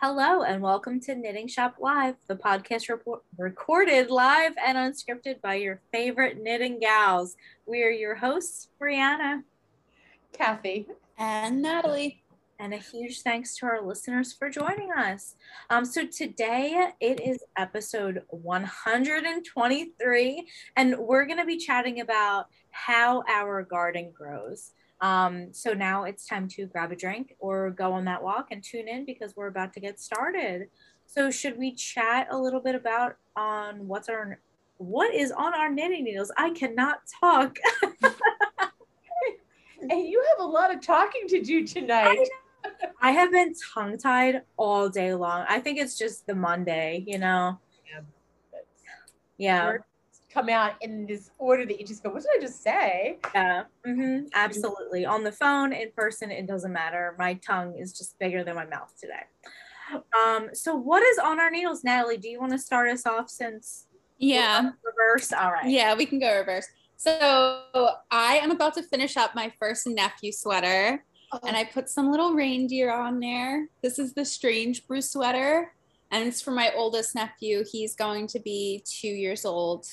Hello, and welcome to Knitting Shop Live, the podcast report- recorded live and unscripted by your favorite knitting gals. We are your hosts, Brianna Kathy. and Natalie. and a huge thanks to our listeners for joining us. Um, so today it is episode 123, and we're going to be chatting about how our garden grows. Um, so now it's time to grab a drink or go on that walk and tune in because we're about to get started. So should we chat a little bit about on what's our what is on our knitting needles? I cannot talk. And you have a lot of talking to do tonight. I have been tongue tied all day long. I think it's just the Monday, you know? Yeah. Words Come out in this order that you just go, what did I just say? Yeah. hmm absolutely. On the phone, in person, it doesn't matter. My tongue is just bigger than my mouth today. Um, so what is on our needles, Natalie? Do you want to start us off since Yeah. reverse? All right. Yeah, we can go reverse. So I am about to finish up my first nephew sweater and I put some little reindeer on there. This is the Strange Brew sweater and it's for my oldest nephew. He's going to be two years old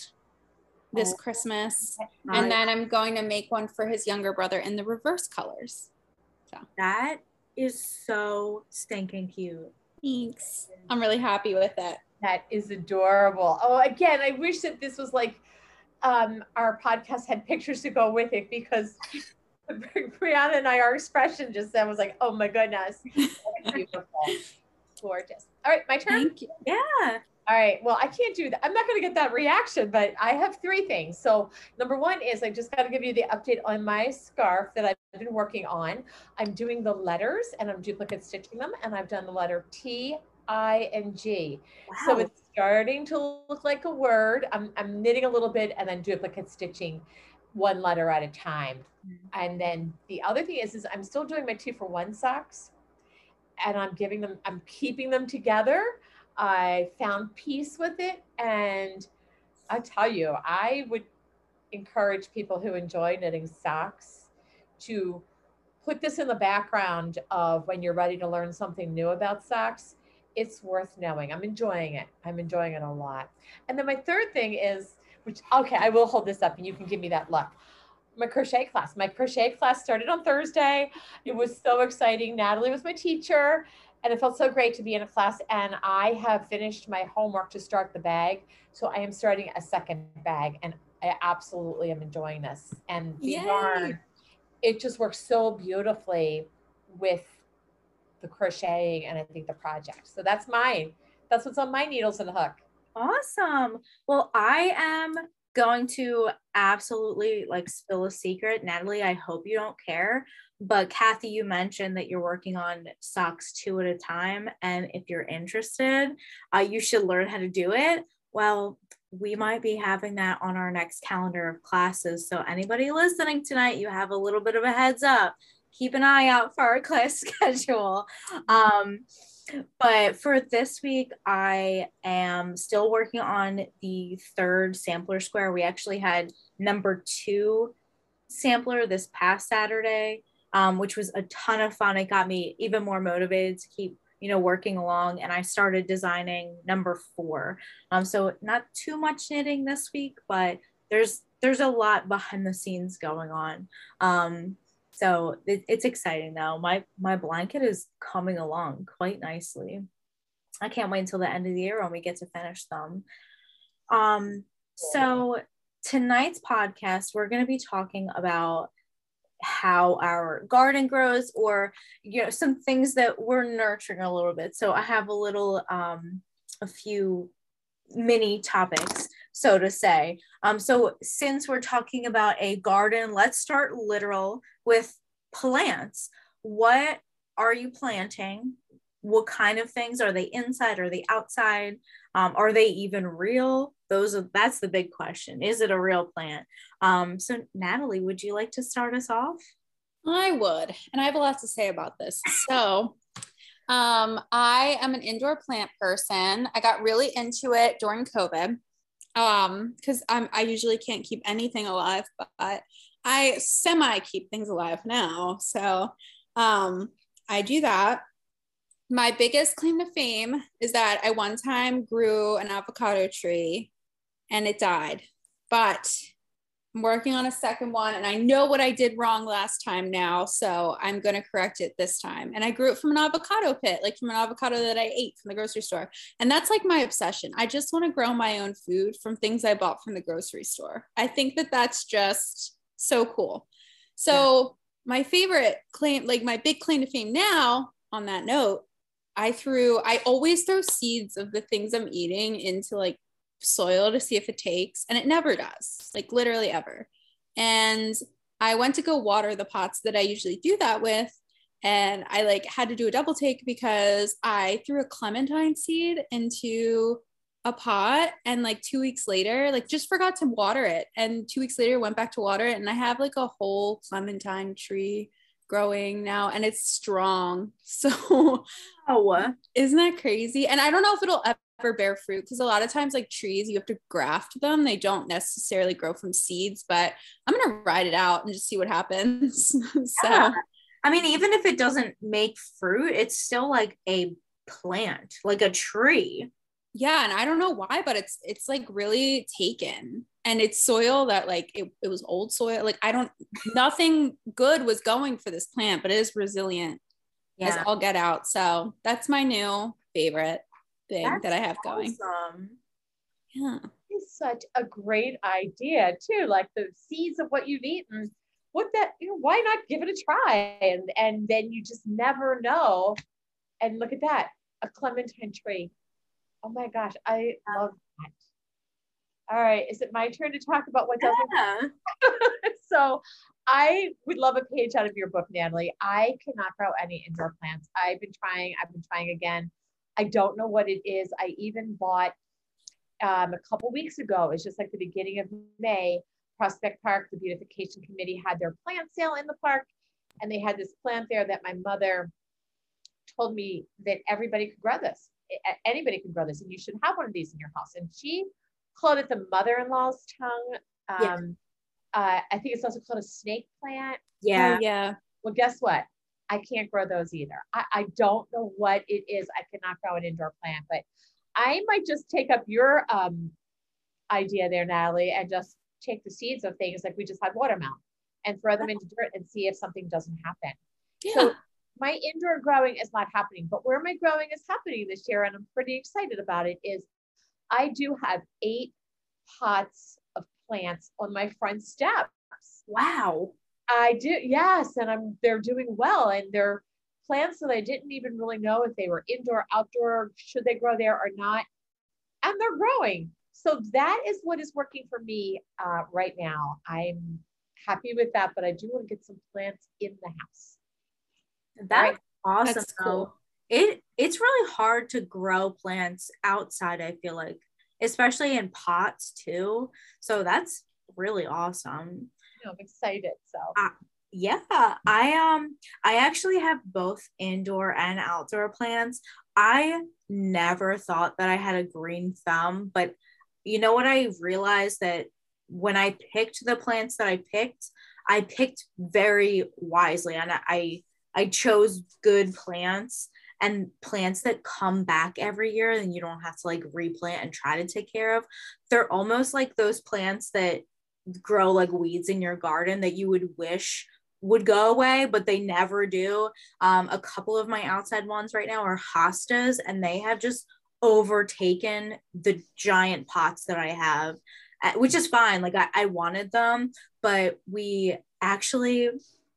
this Oh. Christmas. Nice. And then I'm going to make one for his younger brother in the reverse colors. So that is so stinking cute. Thanks. I'm really happy with it. That is adorable. Oh, again, I wish that this was like um, our podcast had pictures to go with it because Brianna and I, our expression just then was like, oh my goodness. Beautiful. Gorgeous. All right, my turn. Thank you. Yeah. All right. Well, I can't do that. I'm not going to get that reaction, but I have three things. So, number one is I just got to give you the update on my scarf that I've been working on. I'm doing the letters and I'm duplicate stitching them, and I've done the letter T, I, and G. So it's starting to look like a word. I'm, I'm knitting a little bit and then duplicate stitching one letter at a time. Mhm. And then the other thing is, is I'm still doing my two for one socks and I'm giving them, I'm keeping them together. I found peace with it. And I tell you, I would encourage people who enjoy knitting socks to put this in the background of when you're ready to learn something new about socks. It's worth knowing. I'm enjoying it. I'm enjoying it a lot. And then my third thing is, which, okay, I will hold this up and you can give me that look. My crochet class. My crochet class started on Thursday. It was so exciting. Natalie was my teacher and it felt so great to be in a class. And I have finished my homework to start the bag. So I am starting a second bag and I absolutely am enjoying this. And the Yay. yarn, it just works so beautifully with the crocheting and I think the project. So that's mine. That's what's on my needles and hook. Awesome. Well, I am going to absolutely like spill a secret. Natalie, I hope you don't care. But Kathy, you mentioned that you're working on socks two at a time. And if you're interested, uh, you should learn how to do it. Well, we might be having that on our next calendar of classes. So, anybody listening tonight, you have a little bit of a heads up. Keep an eye out for our class schedule. Um, but for this week, I am still working on the third sampler square. We actually had number two sampler this past Saturday, um, which was a ton of fun. It got me even more motivated to keep, you know, working along. And I started designing number four. Um, so not too much knitting this week, but there's there's a lot behind the scenes going on. Um, so it, it's exciting though. My my blanket is coming along quite nicely. I can't wait until the end of the year when we get to finish them. Um, so tonight's podcast, we're going to be talking about how our garden grows or you know some things that we're nurturing a little bit so i have a little um a few mini topics so to say. Um so since we're talking about a garden let's start literal with plants. What are you planting? What kind of things? Are they inside? Are they outside? Um, are they even real? Those are that's the big question. Is it a real plant? Um, so natalie would you like to start us off? I would. And I have a lot to say about this. So, um, I am an indoor plant person. I got really into it during COVID um, because I'm I usually can't keep anything alive, but I semi keep things alive now. So, um, I do that. my biggest claim to fame is that I one time grew an avocado tree and it died. But I'm working on a second one and I know what I did wrong last time now. So I'm going to correct it this time. And I grew it from an avocado pit, like from an avocado that I ate from the grocery store. And that's like my obsession. I just want to grow my own food from things I bought from the grocery store. I think that that's just so cool. So, yeah. my favorite claim, like my big claim to fame now on that note, I threw, I always throw seeds of the things I'm eating into like soil to see if it takes, and it never does, like literally ever. And I went to go water the pots that I usually do that with. And I like had to do a double take because I threw a clementine seed into a pot and like two weeks later, like just forgot to water it. And two weeks later went back to water it. And I have like a whole clementine tree growing now and it's strong. So oh isn't that crazy? And I don't know if it'll ever bear fruit because a lot of times like trees you have to graft them. They don't necessarily grow from seeds, but I'm gonna ride it out and just see what happens. so yeah. I mean, even if it doesn't make fruit, it's still like a plant, like a tree. Yeah, and I don't know why, but it's it's like really taken and it's soil that like it, it was old soil like i don't nothing good was going for this plant but it is resilient yeah. as all get out so that's my new favorite thing that's that i have going awesome. yeah it's such a great idea too like the seeds of what you've eaten what that you know why not give it a try and and then you just never know and look at that a clementine tree oh my gosh i love that all right, is it my turn to talk about what doesn't? Yeah. so I would love a page out of your book, Natalie. I cannot grow any indoor plants. I've been trying, I've been trying again. I don't know what it is. I even bought um, a couple weeks ago, it's just like the beginning of May, Prospect Park, the beautification committee had their plant sale in the park. And they had this plant there that my mother told me that everybody could grow this. Anybody can grow this, and you should have one of these in your house. And she called it the mother-in-law's tongue. Um, yeah. uh, I think it's also called a snake plant. Yeah. Oh, yeah. Well, guess what? I can't grow those either. I, I don't know what it is. I cannot grow an indoor plant, but I might just take up your um, idea there, Natalie, and just take the seeds of things like we just had watermelon and throw them into dirt and see if something doesn't happen. Yeah. So my indoor growing is not happening, but where my growing is happening this year, and I'm pretty excited about it, is I do have eight pots of plants on my front steps. Wow. I do, yes, and I'm they're doing well, and they're plants that I didn't even really know if they were indoor, outdoor, should they grow there or not, and they're growing. So that is what is working for me uh, right now. I'm happy with that, but I do want to get some plants in the house. That's right? awesome. That's cool it it's really hard to grow plants outside i feel like especially in pots too so that's really awesome i'm excited so. Uh, yeah i um i actually have both indoor and outdoor plants. I never thought that i had a green thumb but you know what i realized that when i picked the plants that i picked i picked very wisely and i i chose good plants and plants that come back every year and you don't have to like replant and try to take care of. They're almost like those plants that grow like weeds in your garden that you would wish would go away, but they never do. Um, a couple of my outside ones right now are hostas, and they have just overtaken the giant pots that I have, uh, which is fine. Like I, I wanted them, but we actually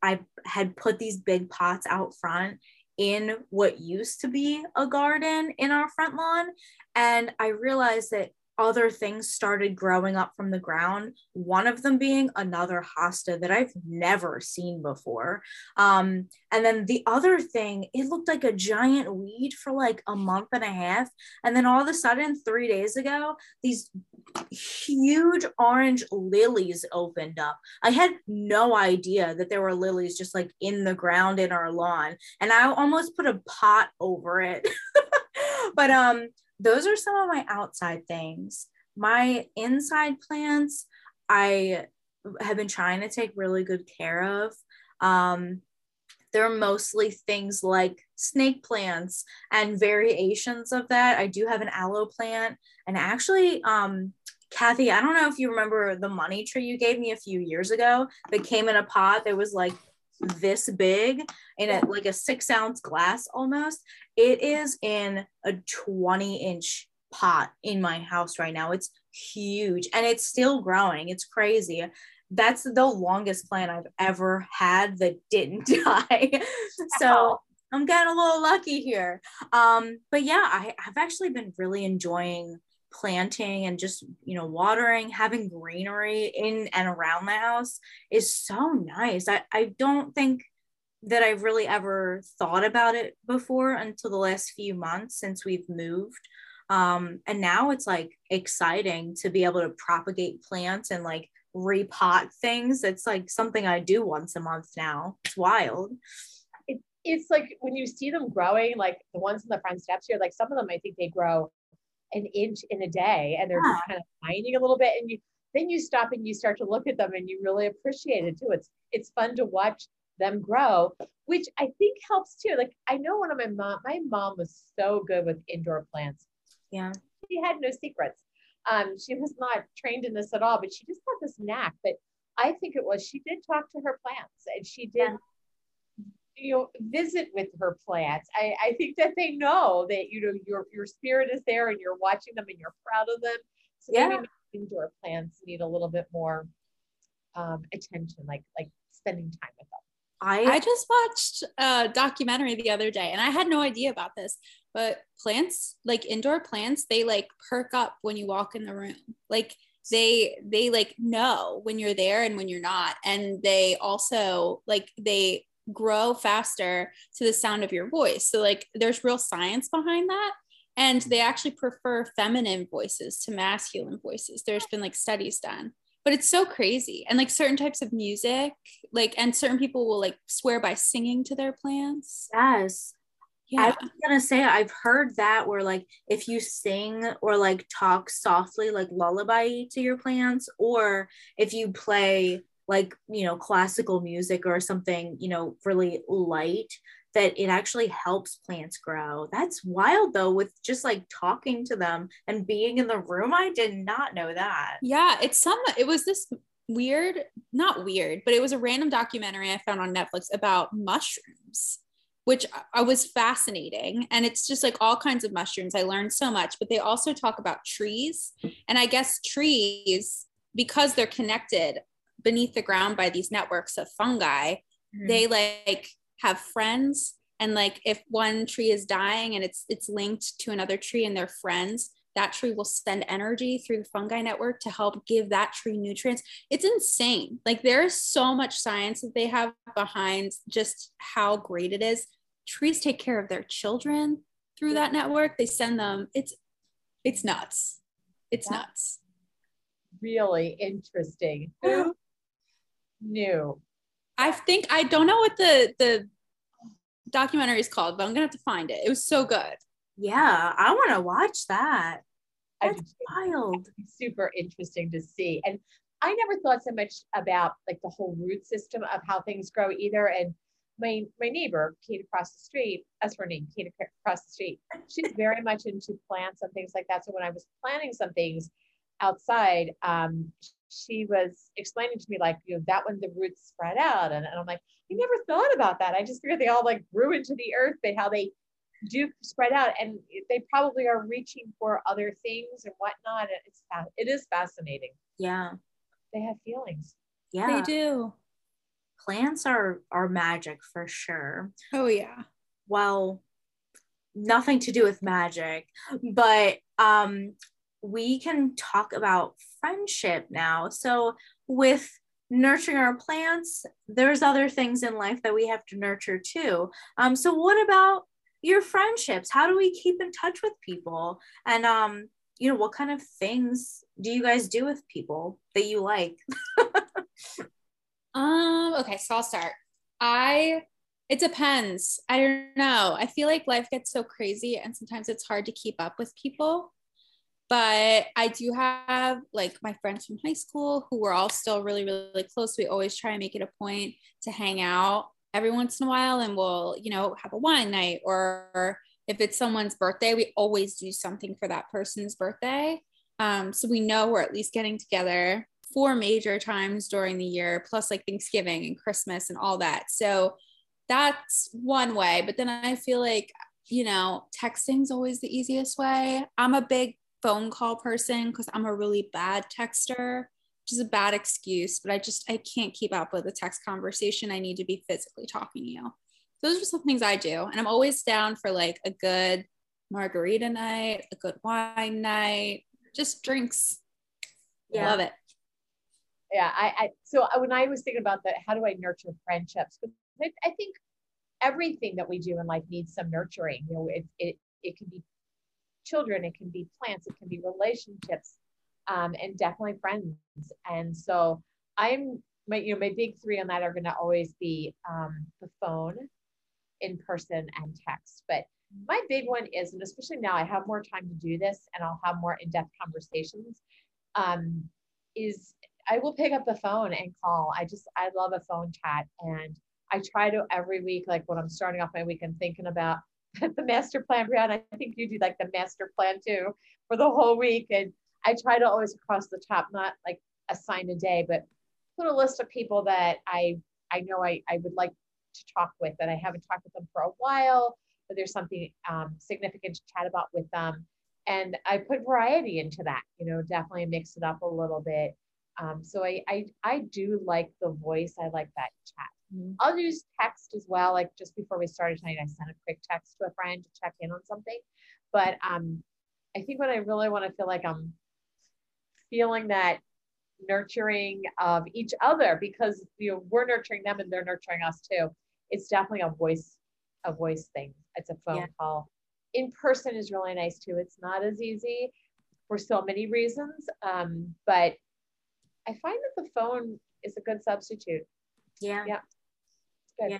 I had put these big pots out front in what used to be a garden in our front lawn. And I realized that other things started growing up from the ground. One of them being another hosta that I've never seen before. Um, and then the other thing, it looked like a giant weed for like a month and a half. And then all of a sudden, three days ago, these huge orange lilies opened up. I had no idea that there were lilies just like in the ground in our lawn. And I almost put a pot over it. but um those are some of my outside things. My inside plants, I have been trying to take really good care of. Um, they're mostly things like snake plants and variations of that. I do have an aloe plant and actually um Kathy, I don't know if you remember the money tree you gave me a few years ago that came in a pot that was like this big in a like a six ounce glass almost. It is in a 20 inch pot in my house right now. It's huge and it's still growing. It's crazy. That's the longest plant I've ever had that didn't die. so I'm getting a little lucky here. Um, but yeah, I, I've actually been really enjoying planting and just you know watering having greenery in and around the house is so nice. I, I don't think that i've really ever thought about it before until the last few months since we've moved. Um, and now it's like exciting to be able to propagate plants and like repot things. It's like something i do once a month now. It's wild. It, it's like when you see them growing like the ones in the front steps here like some of them i think they grow an inch in a day and they're yeah. just kind of mining a little bit and you then you stop and you start to look at them and you really appreciate it too. It's it's fun to watch them grow which i think helps too. Like i know one of my mom my mom was so good with indoor plants. Yeah. She had no secrets. Um she was not trained in this at all but she just had this knack but i think it was she did talk to her plants and she did yeah you know visit with her plants I, I think that they know that you know your your spirit is there and you're watching them and you're proud of them so yeah. maybe indoor plants need a little bit more um, attention like like spending time with them I, I just watched a documentary the other day and I had no idea about this, but plants, like indoor plants, they like perk up when you walk in the room. Like they they like know when you're there and when you're not. And they also like they grow faster to the sound of your voice. So, like, there's real science behind that. And they actually prefer feminine voices to masculine voices. There's been like studies done, but it's so crazy. And like certain types of music, like, and certain people will like swear by singing to their plants. Yes. Yeah. I was gonna say I've heard that where like if you sing or like talk softly like lullaby to your plants, or if you play like you know classical music or something you know really light that it actually helps plants grow that's wild though with just like talking to them and being in the room i did not know that yeah it's some it was this weird not weird but it was a random documentary i found on netflix about mushrooms which I was fascinating. And it's just like all kinds of mushrooms. I learned so much, but they also talk about trees. And I guess trees, because they're connected, beneath the ground by these networks of fungi mm-hmm. they like have friends. And like if one tree is dying and it's it's linked to another tree and they're friends that tree will send energy through the fungi network to help give that tree nutrients. It's insane. Like there's so much science that they have behind just how great it is. Trees take care of their children through that network. They send them it's it's nuts. It's That's nuts. Really interesting. Who knew. I think I don't know what the the documentary is called, but I'm gonna have to find it. It was so good. Yeah, I want to watch that. That's wild. Super interesting to see. And I never thought so much about like the whole root system of how things grow either. And my my neighbor, Kate across the street, that's her name, Kate across the street. She's very much into plants and things like that. So when I was planning some things outside, um, she was explaining to me like you know that when the roots spread out and, and i'm like i never thought about that. I just figured they all like grew into the earth but how they do spread out and they probably are reaching for other things and whatnot. It's it is fascinating. Yeah. They have feelings. Yeah. They do. Plants are are magic for sure. Oh yeah. Well nothing to do with magic but um we can talk about friendship now. So, with nurturing our plants, there's other things in life that we have to nurture too. Um, so, what about your friendships? How do we keep in touch with people? And, um, you know, what kind of things do you guys do with people that you like? um, okay, so I'll start. I it depends. I don't know. I feel like life gets so crazy and sometimes it's hard to keep up with people but I do have like my friends from high school who we're all still really, really close. We always try and make it a point to hang out. every once in a while and we'll, you know, have a wine night or if it's someone's birthday, we always do something for that person's birthday. Um, so we know we're at least getting together four major times during the year, plus like Thanksgiving and Christmas and all that. So that's one way. But then I feel like, you know, texting's always the easiest way. I'm a big phone call person because I'm a really bad texter, which is a bad excuse, but I just I can't keep up with a text conversation. I need to be physically talking to you. Those are some things I do. And I'm always down for like a good margarita night, a good wine night, just drinks. Yeah. Love it yeah I, I so uh, when i was thinking about that how do i nurture friendships I, I think everything that we do in life needs some nurturing you know it, it it can be children it can be plants it can be relationships um, and definitely friends and so i'm my you know my big three on that are going to always be um, the phone in person and text but my big one is and especially now i have more time to do this and i'll have more in-depth conversations um, is I will pick up the phone and call. I just, I love a phone chat. And I try to every week, like when I'm starting off my week, I'm thinking about the master plan, Brianna. I think you do like the master plan too for the whole week. And I try to always across the top, not like assign a day, but put a list of people that I, I know I, I would like to talk with that I haven't talked with them for a while, but there's something um, significant to chat about with them. And I put variety into that, you know, definitely mix it up a little bit. Um, so I, I, I do like the voice. I like that chat. Mm-hmm. I'll use text as well. Like just before we started tonight, I sent a quick text to a friend to check in on something. But um, I think when I really want to feel like I'm feeling that nurturing of each other because you know we're nurturing them and they're nurturing us too. It's definitely a voice, a voice thing. It's a phone yeah. call. In person is really nice too. It's not as easy for so many reasons, um, but I find that the phone is a good substitute. Yeah. Yeah. Good. Yeah.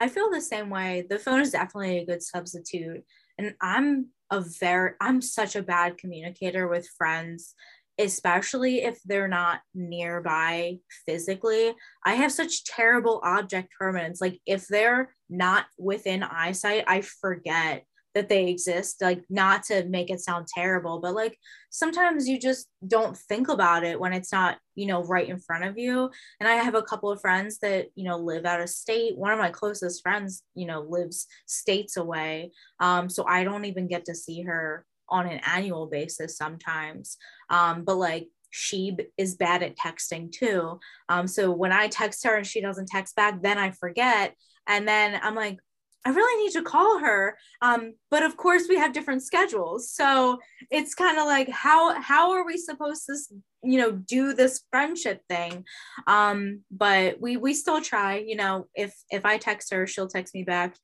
I feel the same way. The phone is definitely a good substitute. And I'm a very, I'm such a bad communicator with friends, especially if they're not nearby physically. I have such terrible object permanence. Like if they're not within eyesight, I forget that they exist like not to make it sound terrible but like sometimes you just don't think about it when it's not you know right in front of you. And i have a couple of friends that you know live out of state. One of my closest friends you know lives states away. Um so i don't even get to see her on an annual basis sometimes. Um but like she is bad at texting too. Um so when i text her and she doesn't text back then i forget. And then i'm like I really need to call her. Um, but of course we have different schedules. So it's kind of like how how are we supposed to you know do this friendship thing? Um, but we we still try, you know, if if I text her, she'll text me back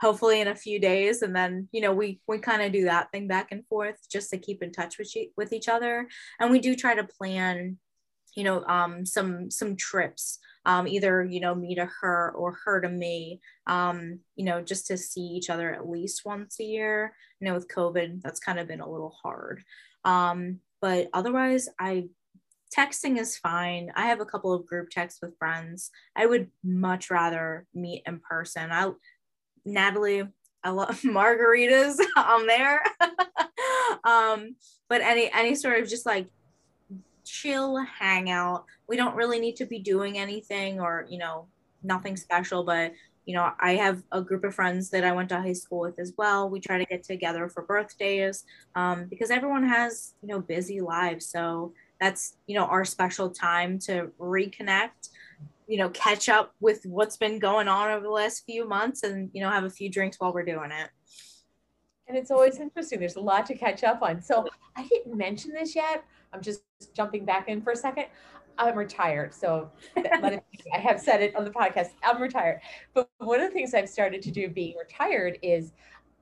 hopefully in a few days and then you know we we kind of do that thing back and forth just to keep in touch with she, with each other and we do try to plan you know um some some trips um, either you know me to her or her to me um, you know just to see each other at least once a year. You know with covid that's kind of been a little hard. Um, but otherwise i texting is fine. I have a couple of group texts with friends. I would much rather meet in person. I natalie i love margaritas i'm there. Um but any any sort of just like chill hangout. We don't really need to be doing anything or, you know, nothing special, but you know, I have a group of friends that I went to high school with as well. We try to get together for birthdays um, because everyone has, you know, busy lives. So that's, you know, our special time to reconnect, you know, catch up with what's been going on over the last few months and, you know, have a few drinks while we're doing it. And it's always interesting. There's a lot to catch up on. So I didn't mention this yet, I'm just jumping back in for a second. I'm retired. So it, I have said it on the podcast. I'm retired. But one of the things I've started to do being retired is,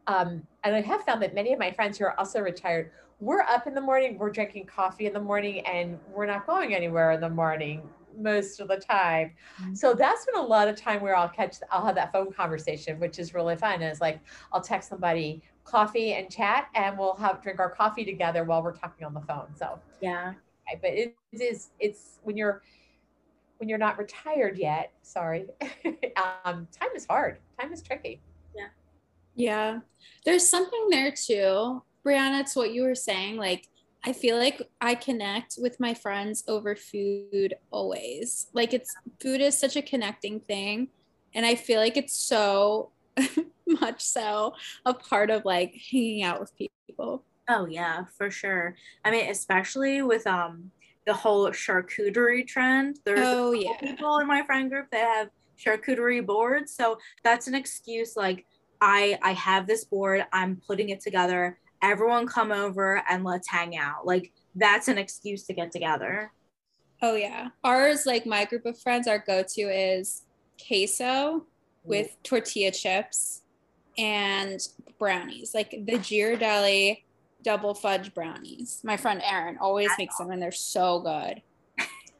um, and I have found that many of my friends who are also retired, we're up in the morning, we're drinking coffee in the morning, and we're not going anywhere in the morning most of the time. Mm-hmm. So that's been a lot of time where I'll catch, I'll have that phone conversation, which is really fun. And It's like I'll text somebody coffee and chat, and we'll have drink our coffee together while we're talking on the phone. So yeah, but it is it's when you're when you're not retired yet, sorry, um, time is hard. Time is tricky. Yeah, yeah. There's something there too. Brianna, it's what you were saying. Like, I feel like I connect with my friends over food always. Like, it's food is such a connecting thing. And I feel like it's so much so a part of like hanging out with people. Oh yeah, for sure. I mean, especially with um the whole charcuterie trend. There's Oh, yeah. people in my friend group that have charcuterie boards. So that's an excuse like I I have this board, I'm putting it together. Everyone come over and let's hang out. Like that's an excuse to get together. Oh yeah. Ours, like my group of friends, our go-to is queso with tortilla chips and brownies, like the Ghirardelli double fudge brownies. My friend Erin always makes them and they're so good.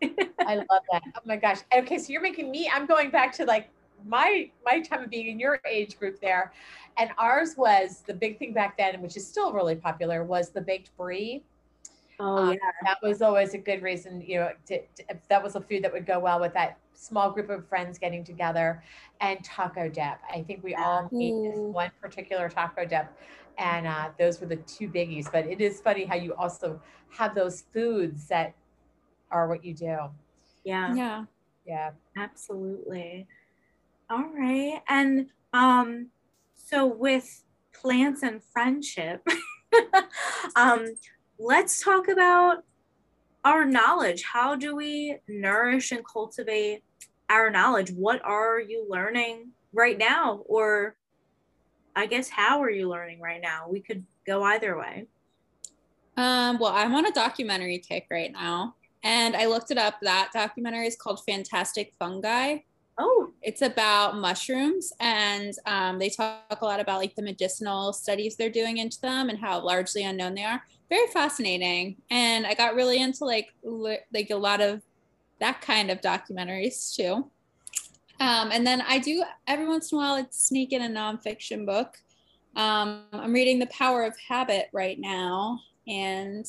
I love that. Oh my gosh. Okay, so you're making me. I'm going back to like my my time of being in your age group there, and ours was the big thing back then, which is still really popular, was the baked brie. Oh Um, yeah. That was always a good reason, you know, to, to, that was a food that would go well with that small group of friends getting together, and taco dip. I think we all made this one particular taco dip, and uh, those were the two biggies. But it is funny how you also have those foods that are what you do. Yeah. Yeah. Yeah. Absolutely. All right. And um so with plants and friendship, um let's talk about our knowledge. How do we nourish and cultivate our knowledge? What are you learning right now or I guess how are you learning right now? We could go either way. Um, well, I'm on a documentary kick right now. And I looked it up. That documentary is called Fantastic Fungi. Oh, It's about mushrooms, and um, they talk a lot about like the medicinal studies they're doing into them and how largely unknown they are. Very fascinating, and I got really into like li- like a lot of that kind of documentaries too. Um, and then I do every once in a while I'd sneak in a nonfiction book. Um, I'm reading The Power of Habit right now, and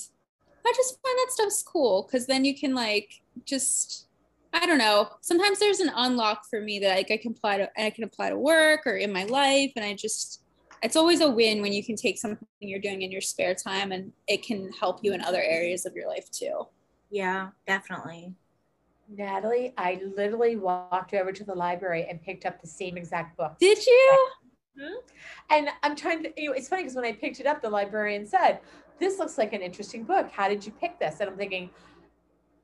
I just find that stuff's cool because then you can like just I don't know. Sometimes there's an unlock for me that like I can apply to I can apply to work or in my life, and I just it's always a win when you can take something you're doing in your spare time and it can help you in other areas of your life too. yeah, definitely. Natalie, I literally walked over to the library and picked up the same exact book. Did you? And I'm trying to, you know, it's funny because when I picked it up, the librarian said, This looks like an interesting book. How did you pick this? And I'm thinking,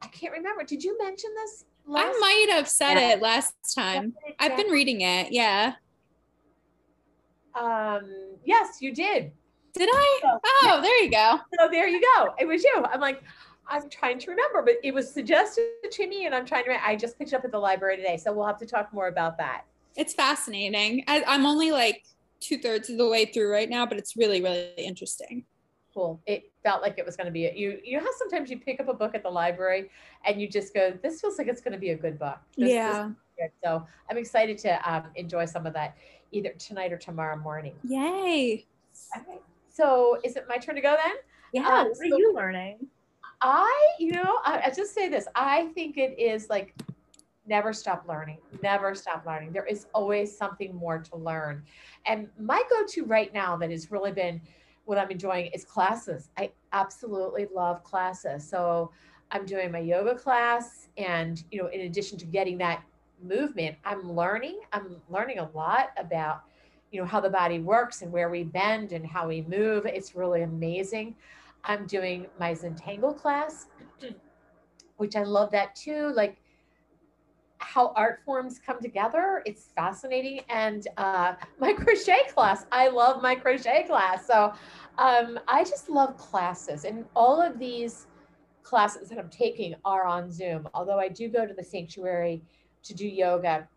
I can't remember. Did you mention this? I might have said Yeah. it last time. I've been reading it. Yeah. Um, yes, you did. Did I? So- Oh, there you go. So there you go. It was you. I'm like, I'm trying to remember, but it was suggested to me, and I'm trying to. I just picked it up at the library today, so we'll have to talk more about that. It's fascinating. I, I'm only like two thirds of the way through right now, but it's really, really interesting. Cool. It felt like it was going to be. You you know sometimes you pick up a book at the library and you just go, this feels like it's going to be a good book. This- this good." So I'm excited to um, enjoy some of that either tonight or tomorrow morning. Yay. Okay. So is it my turn to go then? Yeah, Um, what so- are you learning? I, you know, I, I just say this. I think it is like never stop learning. Never stop learning. There is always something more to learn. And my go-to right now that has really been what I'm enjoying is classes. I absolutely love classes. So I'm doing my yoga class and, you know, in addition to getting that movement, I'm learning. I'm learning a lot about you know how the body works and where we bend and how we move. It's really amazing. I'm doing my Zentangle class, which I love that too. Like how art forms come together. It's fascinating. And uh, my crochet class, I love my crochet class. So um, I just love classes. And all of these classes that I'm taking are on Zoom, although I do go to the sanctuary to do yoga.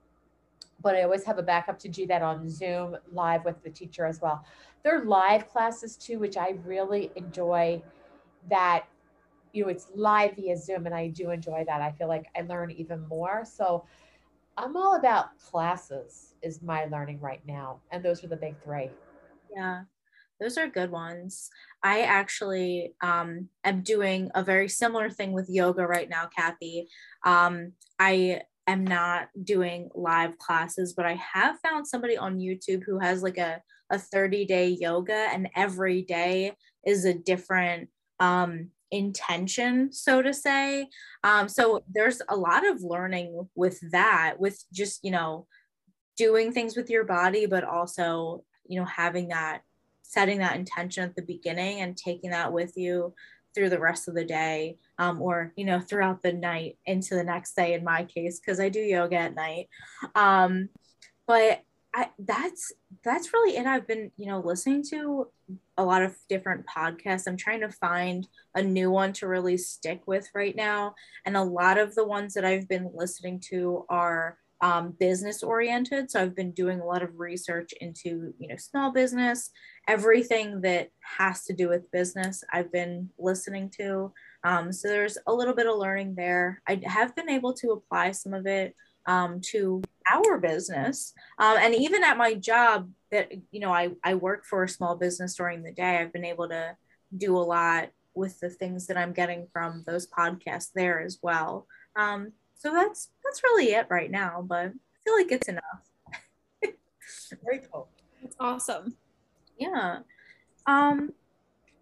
But I always have a backup to do that on Zoom live with the teacher as well. There are live classes too, which I really enjoy that you know it's live via zoom and i do enjoy that i feel like i learn even more so i'm all about classes is my learning right now and those are the big three Yeah. those are good ones. I actually um, am doing a very similar thing with yoga right now, Kathy. Um, I am not doing live classes, but I have found somebody on YouTube who has like a, a 30 day yoga, and every day is a different um, intention, so to say. Um, so there's a lot of learning with that, with just, you know, doing things with your body, but also, you know, having that setting that intention at the beginning and taking that with you through the rest of the day um, or you know throughout the night into the next day in my case because i do yoga at night um, but I, that's that's really it i've been you know listening to a lot of different podcasts i'm trying to find a new one to really stick with right now and a lot of the ones that i've been listening to are um, business oriented. So I've been doing a lot of research into, you know, small business, everything that has to do with business. I've been listening to. Um, so there's a little bit of learning there. I have been able to apply some of it um, to our business, um, and even at my job that you know I I work for a small business during the day. I've been able to do a lot with the things that I'm getting from those podcasts there as well. Um, so that's that's really it right now, but I feel like it's enough. Very cool. That's awesome. Yeah. Um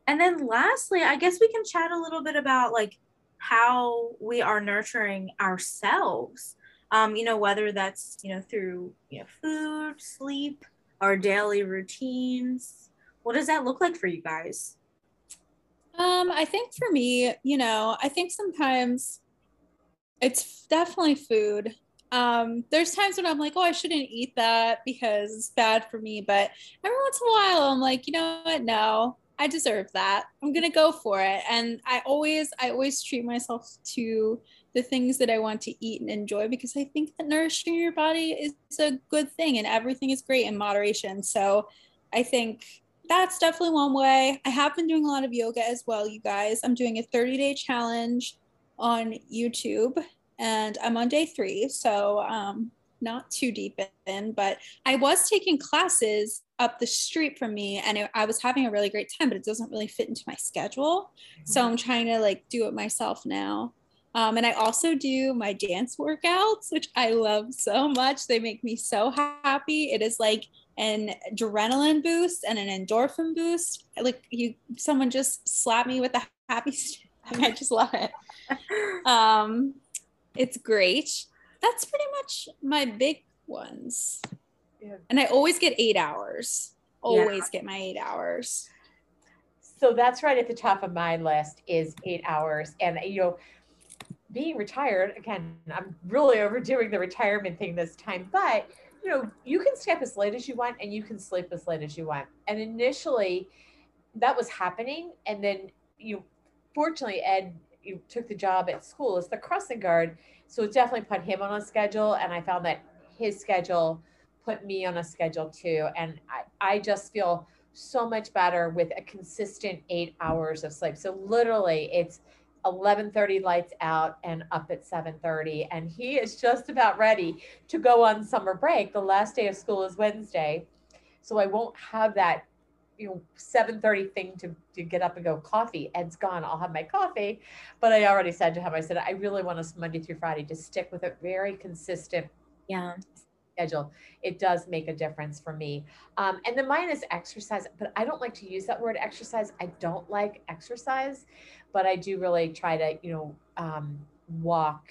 and then lastly, I guess we can chat a little bit about like how we are nurturing ourselves. Um, you know, whether that's, you know, through, you know, food, sleep, our daily routines. What does that look like for you guys? Um, I think for me, you know, I think sometimes it's definitely food. Um, there's times when I'm like, oh, I shouldn't eat that because it's bad for me. But every once in a while, I'm like, you know what? No, I deserve that. I'm gonna go for it. And I always, I always treat myself to the things that I want to eat and enjoy because I think that nourishing your body is a good thing and everything is great in moderation. So I think that's definitely one way. I have been doing a lot of yoga as well, you guys. I'm doing a 30 day challenge on YouTube, and I'm on day three, so um, not too deep in. But I was taking classes up the street from me, and it, I was having a really great time, but it doesn't really fit into my schedule. Mm-hmm. So I'm trying to like do it myself now. Um, and I also do my dance workouts, which I love so much. They make me so happy. It is like an adrenaline boost and an endorphin boost. Like you, someone just slapped me with a happy I just love it. Um, it's great. That's pretty much my big ones. Yeah. And I always get eight hours. Always yeah. get my eight hours. So that's right at the top of my list is eight hours. And you know, being retired, again, I'm really overdoing the retirement thing this time, but you know, you can stay up as late as you want and you can sleep as late as you want. And initially that was happening. And then you fortunately, Ed you took the job at school as the crossing guard. So it definitely put him on a schedule. And I found that his schedule put me on a schedule too. And I, I just feel so much better with a consistent eight hours of sleep. So literally it's 11:30 lights out and up at 7:30 and he is just about ready to go on summer break. The last day of school is Wednesday. So I won't have that you know 7:30 thing to to get up and go coffee ed's gone i'll have my coffee but i already said to him i said i really want us monday through friday to stick with a very consistent yeah schedule it does make a difference for me. Um, and then mine is exercise but i don't like to use that word exercise. I don't like exercise but i do really try to you know um, walk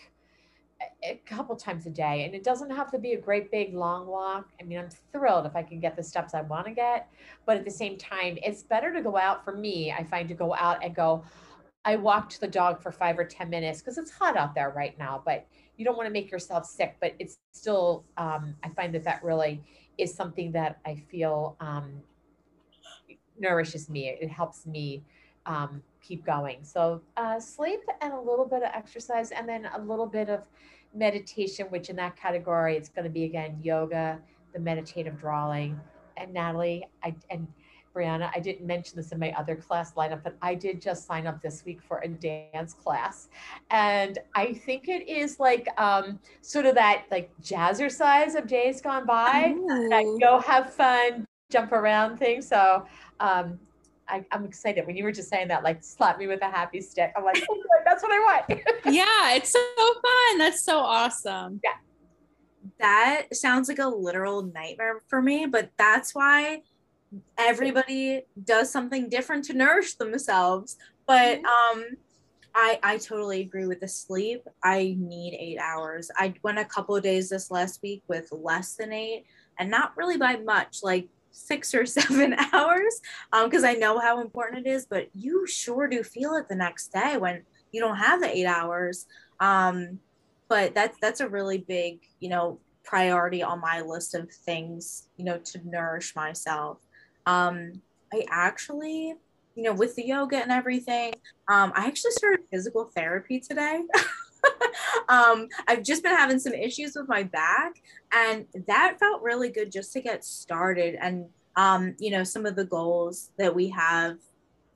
a couple times a day. And it doesn't have to be a great big long walk. I mean i'm thrilled if i can get the steps i want to get but at the same time it's better to go out for me i find to go out and go. I walked the dog for five or ten minutes because it's hot out there right now but you don't want to make yourself sick but it's still um, i find that that really is something that i feel um, nourishes me it helps me um, keep going. So uh, sleep and a little bit of exercise, and then a little bit of meditation, which in that category, it's going to be again yoga, the meditative drawing. And Natalie, I and Brianna, I didn't mention this in my other class lineup, but I did just sign up this week for a dance class. And I think it is like um, sort of that like jazzercise of days gone by. That go have fun, jump around thing. So um, I, am excited when you were just saying that, like slap me with a happy stick. I'm like, oh, that's what I want. yeah, it's so fun. That's so awesome. Yeah. That sounds like a literal nightmare for me, but that's why everybody does something different to nourish themselves. But mm-hmm. um I I totally agree with the sleep. I need 8 hours. I went a couple of days this last week with less than 8 and not really by much, like six or seven hours because um, I know how important it is, but you sure do feel it the next day when you don't have the eight hours. Um, but that's that's a really big, you know, priority on my list of things, you know, to nourish myself. Um, I actually, you know, with the yoga and everything, um, I actually started physical therapy today. um, I've just been having some issues with my back, and that felt really good just to get started. And um, you know, some of the goals that we have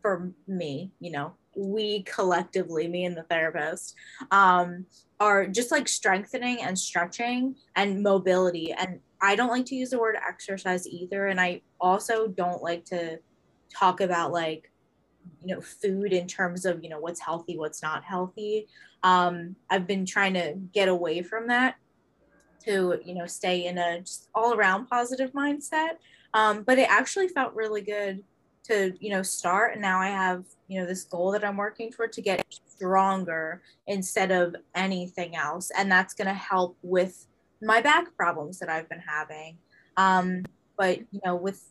for me, you know, we collectively, me and the therapist, um, are just like strengthening and stretching and mobility. And I don't like to use the word exercise either. And I also don't like to talk about like, you know, food in terms of, you know, what's healthy, what's not healthy. Um, I've been trying to get away from that to, you know, stay in a just all around positive mindset. Um, but it actually felt really good to, you know, start. And now I have, you know, this goal that I'm working toward to get stronger instead of anything else. And that's going to help with my back problems that I've been having. Um, but, you know, with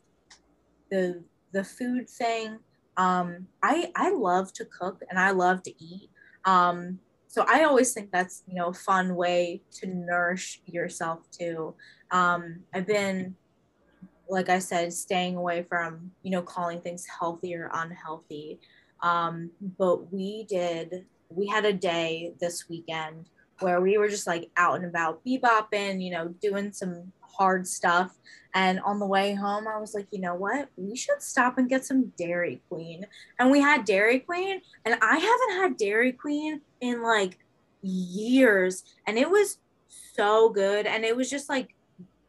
the, the food thing, um, I, I love to cook and I love to eat. Um, so I always think that's, you know, a fun way to nourish yourself too. Um, I've been like I said, staying away from, you know, calling things healthy or unhealthy. Um, but we did, we had a day this weekend where we were just like out and about bebopping, you know, doing some hard stuff. And on the way home, I was like, you know what? We should stop and get some Dairy Queen. And we had Dairy Queen, and I haven't had Dairy Queen in like years. And it was so good. And it was just like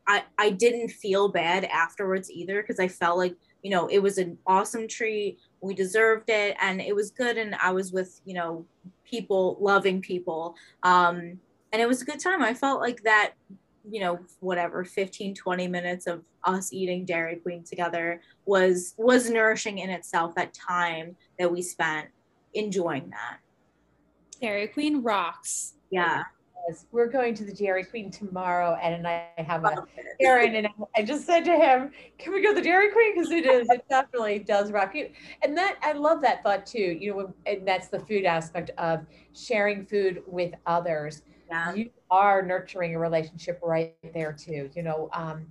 I, I didn't feel bad afterwards either because I felt like, you know, it was an awesome treat. We deserved it and it was good. And I was with, you know, people, loving people. Um, and it was a good time. I felt like that, you know, whatever, 15, 20 minutes of us eating Dairy Queen together was was nourishing in itself, that time that we spent enjoying that. Dairy Queen rocks. Yeah we're going to the Dairy Queen tomorrow, Ed and I have a Aaron, and I just said to him, "Can we go to the Dairy Queen? Because it is, it definitely does rock you." And that I love that thought too. You know, and that's the food aspect of sharing food with others. Yeah. You are nurturing a relationship right there too. You know, um,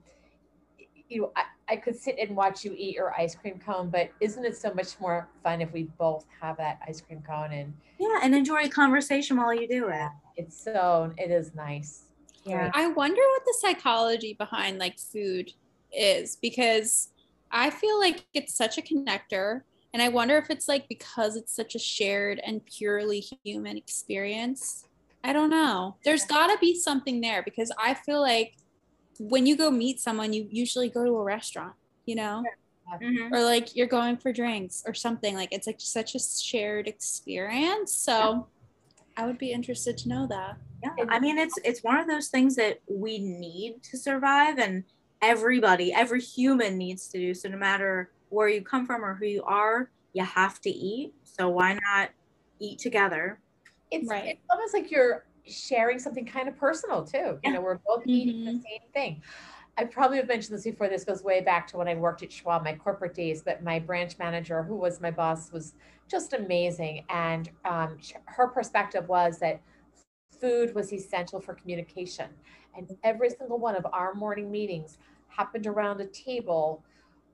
you know, I, I could sit and watch you eat your ice cream cone, but isn't it so much more fun if we both have that ice cream cone and yeah, and enjoy a conversation while you do it. It's so it is nice. Yeah. I wonder what the psychology behind like food is because I feel like it's such a connector. And I wonder if it's like because it's such a shared and purely human experience. I don't know. There's got to be something there because I feel like when you go meet someone, you usually go to a restaurant, you know? Mm-hmm. Or like you're going for drinks or something. Like it's like such a shared experience. So I would be interested to know that. Yeah. I mean it's it's one of those things that we need to survive and everybody, every human needs to do. So no matter where you come from or who you are, you have to eat. So why not eat together? It's, right. it's almost like you're sharing something kind of personal too. You know, we're both mm-hmm. eating the same thing. I probably have mentioned this before. This goes way back to when I worked at Schwab, my corporate days. But my branch manager, who was my boss, was just amazing. And um, her perspective was that food was essential for communication. And every single one of our morning meetings happened around a table.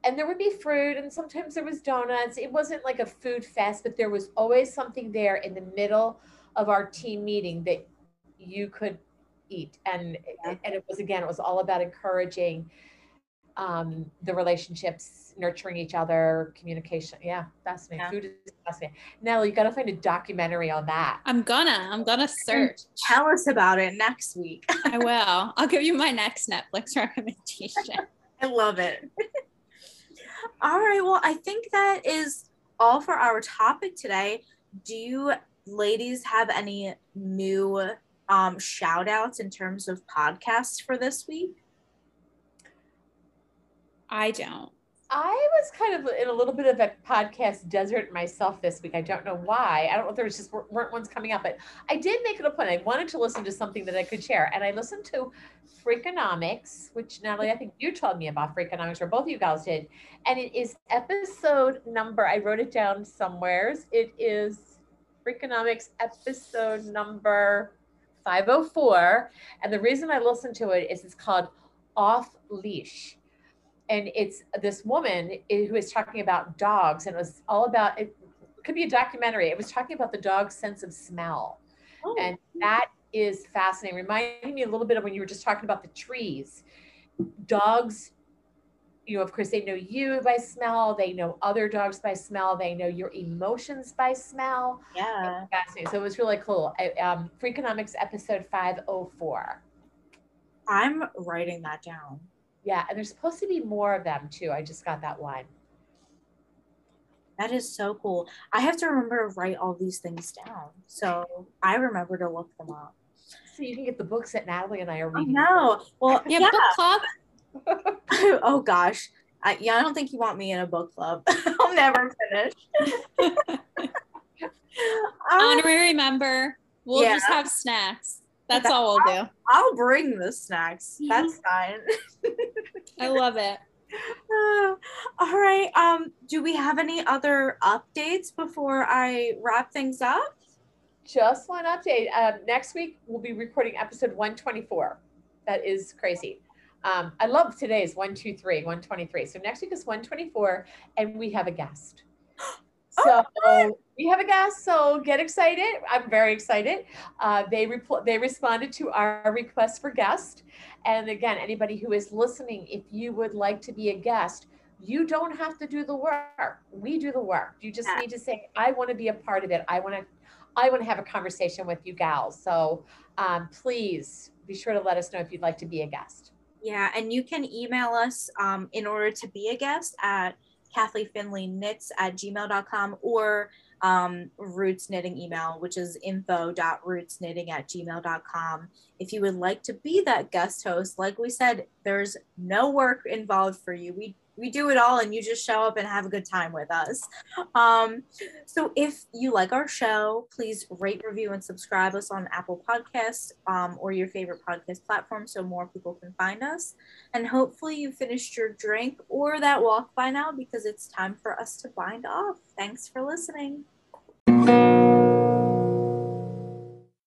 And there would be fruit, and sometimes there was donuts. It wasn't like a food fest, but there was always something there in the middle of our team meeting that you could eat. And yeah. and it was again it was all about encouraging um, the relationships nurturing each other communication. Yeah fascinating. Yeah. food is fascinating. Natalie you got to find a documentary on that. I'm gonna i'm gonna search. tell us about it next week. I will. I'll give you my next netflix recommendation. I love it. All right. Well, I think that is all for our topic today. Do you ladies have any new um, shout outs in terms of podcasts for this week? I don't. I was kind of in a little bit of a podcast desert myself this week. I don't know why. I don't know if there was just weren't ones coming up, but I did make it a point. I wanted to listen to something that I could share, and I listened to Freakonomics, which Natalie, I think you told me about Freakonomics, or both of you guys did, and it is episode number. I wrote it down somewheres. It is Freakonomics episode number 504, and the reason I listened to it is it's called Off Leash. And it's this woman who is talking about dogs and it was all about it could be a documentary it was talking about the dog's sense of smell. Oh. and that is fascinating. Reminding me a little bit of when you were just talking about the trees. Dogs you know of course they know you by smell they know other dogs by smell they know your emotions by smell yeah fascinating so it was really cool I, um freakonomics episode 504 i'm writing that down yeah, and there's supposed to be more of them too. I just got that one. That is so cool. I have to remember to write all these things down. So I remember to look them up. So you can get the books that Natalie and I are reading. No, well, yeah, yeah. book club. oh gosh, I, yeah, I don't think you want me in a book club. I'll never finish. Honorary member. We'll yeah. just have snacks. That's all we'll do. I'll bring the snacks. Mm-hmm. That's fine. I love it. Uh, all right. Um, do we have any other updates before I wrap things up? Just one update. Um, next week we'll be recording episode 124. That is crazy. Um, I love today's 123, 123. So next week is 124, and we have a guest. So oh, we have a guest, so get excited. I'm very excited. Uh, they repl- they responded to our request for guest. And again, anybody who is listening, if you would like to be a guest, you don't have to do the work. We do the work. You just yeah. need to say, I want to be a part of it. I want to I want to have a conversation with you gals. So um, please be sure to let us know if you'd like to be a guest. Yeah, and you can email us um, in order to be a guest at Kathleen Finley knits at gmail.com or um, roots knitting email, which is info.rootsknitting at gmail.com. If you would like to be that guest host, like we said, there's no work involved for you. We we do it all and you just show up and have a good time with us. Um, so if you like our show, please rate, review, and subscribe us on Apple Podcasts um, or your favorite podcast platform so more people can find us. And hopefully you finished your drink or that walk by now because it's time for us to bind off. Thanks for listening.